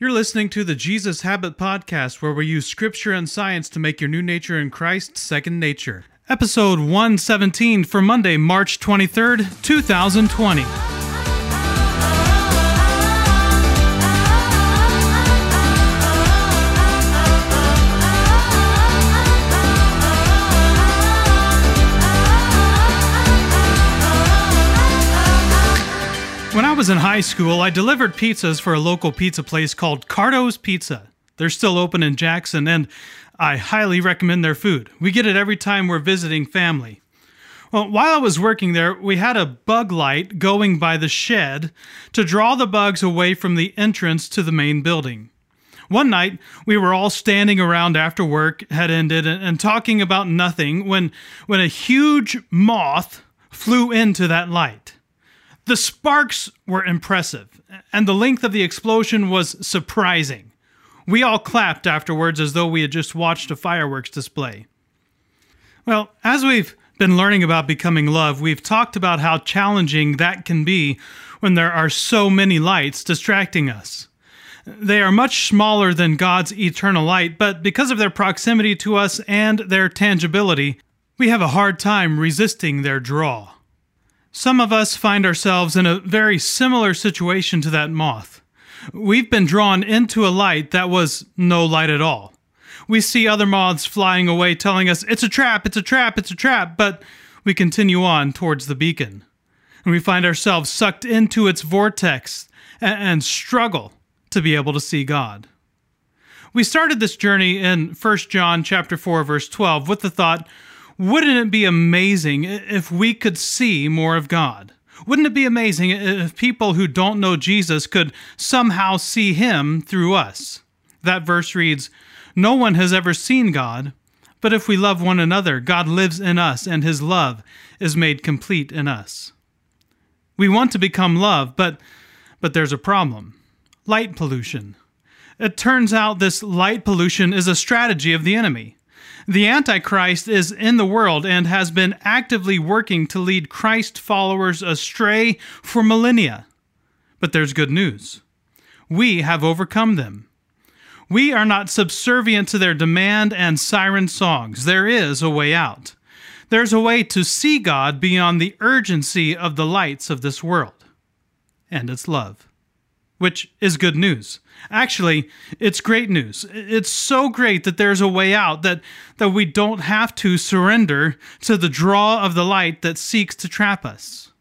You're listening to the Jesus Habit Podcast, where we use scripture and science to make your new nature in Christ second nature. Episode 117 for Monday, March 23rd, 2020. Was in high school, I delivered pizzas for a local pizza place called Cardo's Pizza. They're still open in Jackson, and I highly recommend their food. We get it every time we're visiting family. Well, while I was working there, we had a bug light going by the shed to draw the bugs away from the entrance to the main building. One night, we were all standing around after work had ended and, and talking about nothing when, when a huge moth flew into that light. The sparks were impressive, and the length of the explosion was surprising. We all clapped afterwards as though we had just watched a fireworks display. Well, as we've been learning about becoming love, we've talked about how challenging that can be when there are so many lights distracting us. They are much smaller than God's eternal light, but because of their proximity to us and their tangibility, we have a hard time resisting their draw. Some of us find ourselves in a very similar situation to that moth. We've been drawn into a light that was no light at all. We see other moths flying away telling us, it's a trap, it's a trap, it's a trap, but we continue on towards the beacon. And we find ourselves sucked into its vortex and, struggle to be able to see God. We started this journey in 1 John chapter 4 verse 12 with the thought wouldn't it be amazing if we could see more of God? Wouldn't it be amazing if people who don't know Jesus could somehow see him through us? That verse reads No one has ever seen God, but if we love one another, God lives in us and his love is made complete in us. We want to become love, but but there's a problem. Light pollution. It turns out this light pollution is a strategy of the enemy. The Antichrist is in the world and has been actively working to lead Christ followers astray for millennia. But there's good news. We have overcome them. We are not subservient to their demand and siren songs. There is a way out. There's a way to see God beyond the urgency of the lights of this world. And it's love, which is good news. Actually, it's great news. It's so great that there's a way out, that, that we don't have to surrender to the draw of the light that seeks to trap us.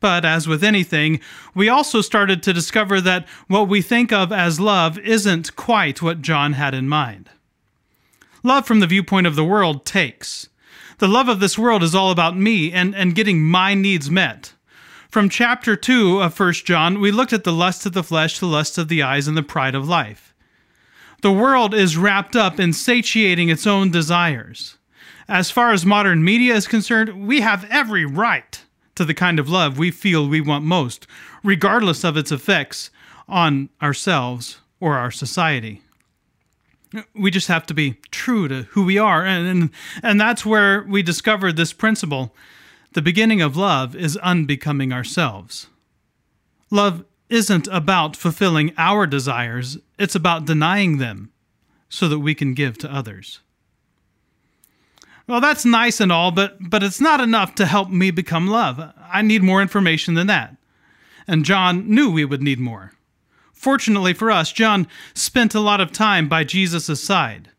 But as with anything, we also started to discover that what we think of as love isn't quite what John had in mind. Love from the viewpoint of the world takes. The love of this world is all about me and, and getting my needs met. From chapter 2 of 1 John, we looked at the lust of the flesh, the lust of the eyes, and the pride of life. The world is wrapped up in satiating its own desires. As far as modern media is concerned, we have every right to the kind of love we feel we want most, regardless of its effects on ourselves or our society. We just have to be true to who we are, and, and, and that's where we discovered this principle the beginning of love is unbecoming ourselves. Love isn't about fulfilling our desires, it's about denying them so that we can give to others. Well, that's nice and all, but, but it's not enough to help me become love. I need more information than that. And John knew we would need more. Fortunately for us, John spent a lot of time by Jesus' side.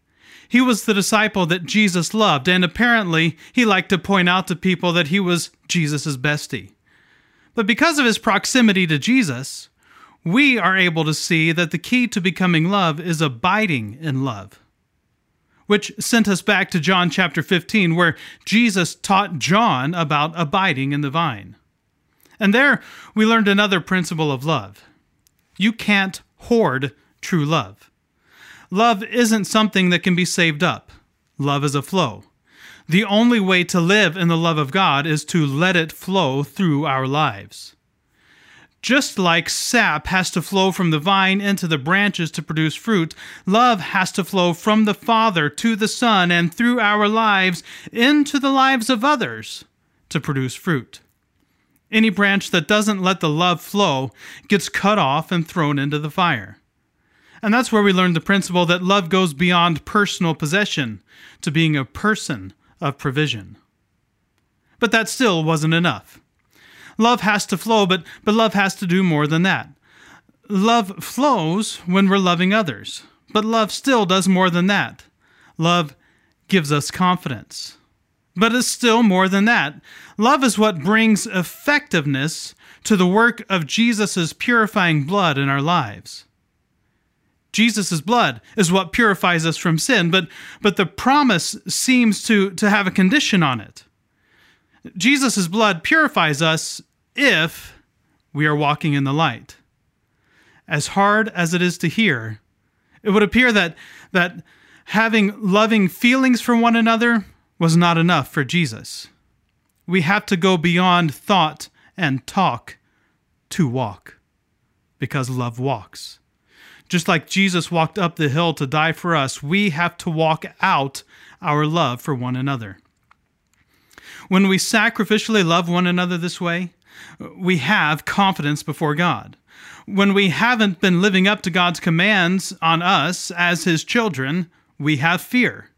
He was the disciple that Jesus loved, and apparently he liked to point out to people that he was Jesus' bestie. But because of his proximity to Jesus, we are able to see that the key to becoming love is abiding in love. Which sent us back to John chapter 15, where Jesus taught John about abiding in the vine. And there we learned another principle of love you can't hoard true love. Love isn't something that can be saved up. Love is a flow. The only way to live in the love of God is to let it flow through our lives. Just like sap has to flow from the vine into the branches to produce fruit, love has to flow from the Father to the Son and through our lives into the lives of others to produce fruit. Any branch that doesn't let the love flow gets cut off and thrown into the fire. And that's where we learn the principle that love goes beyond personal possession to being a person of provision. But that still wasn't enough. Love has to flow, but, but love has to do more than that. Love flows when we're loving others, but love still does more than that. Love gives us confidence. But it's still more than that. Love is what brings effectiveness to the work of Jesus' purifying blood in our lives. Jesus' blood is what purifies us from sin, but, but the promise seems to, to have a condition on it. Jesus' blood purifies us if we are walking in the light. As hard as it is to hear, it would appear that, that having loving feelings for one another was not enough for Jesus. We have to go beyond thought and talk to walk, because love walks. Just like Jesus walked up the hill to die for us, we have to walk out our love for one another. When we sacrificially love one another this way, we have confidence before God. When we haven't been living up to God's commands on us as His children, we have fear.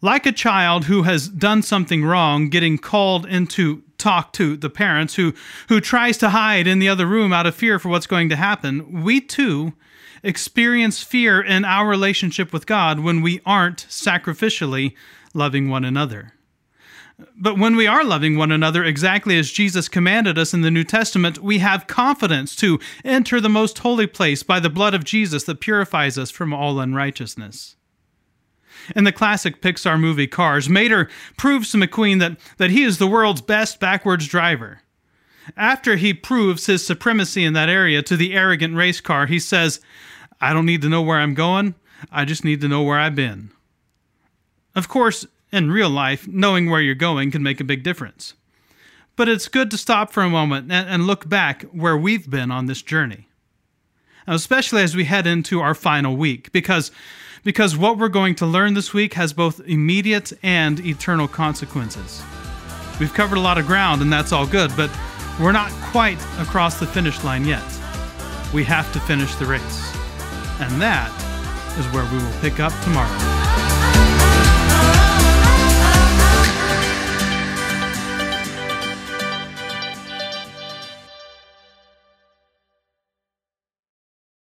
Like a child who has done something wrong, getting called into talk to the parents who, who tries to hide in the other room out of fear for what's going to happen, we too experience fear in our relationship with God when we aren't sacrificially loving one another. But when we are loving one another exactly as Jesus commanded us in the New Testament, we have confidence to enter the most holy place by the blood of Jesus that purifies us from all unrighteousness. In the classic Pixar movie Cars, Mater proves to McQueen that, that he is the world's best backwards driver. After he proves his supremacy in that area to the arrogant race car, he says, I don't need to know where I'm going, I just need to know where I've been. Of course, in real life, knowing where you're going can make a big difference. But it's good to stop for a moment and, look back where we've been on this journey. Especially as we head into our final week, because because what we're going to learn this week has both immediate and eternal consequences. We've covered a lot of ground, and that's all good, but we're not quite across the finish line yet. We have to finish the race. And that is where we will pick up tomorrow.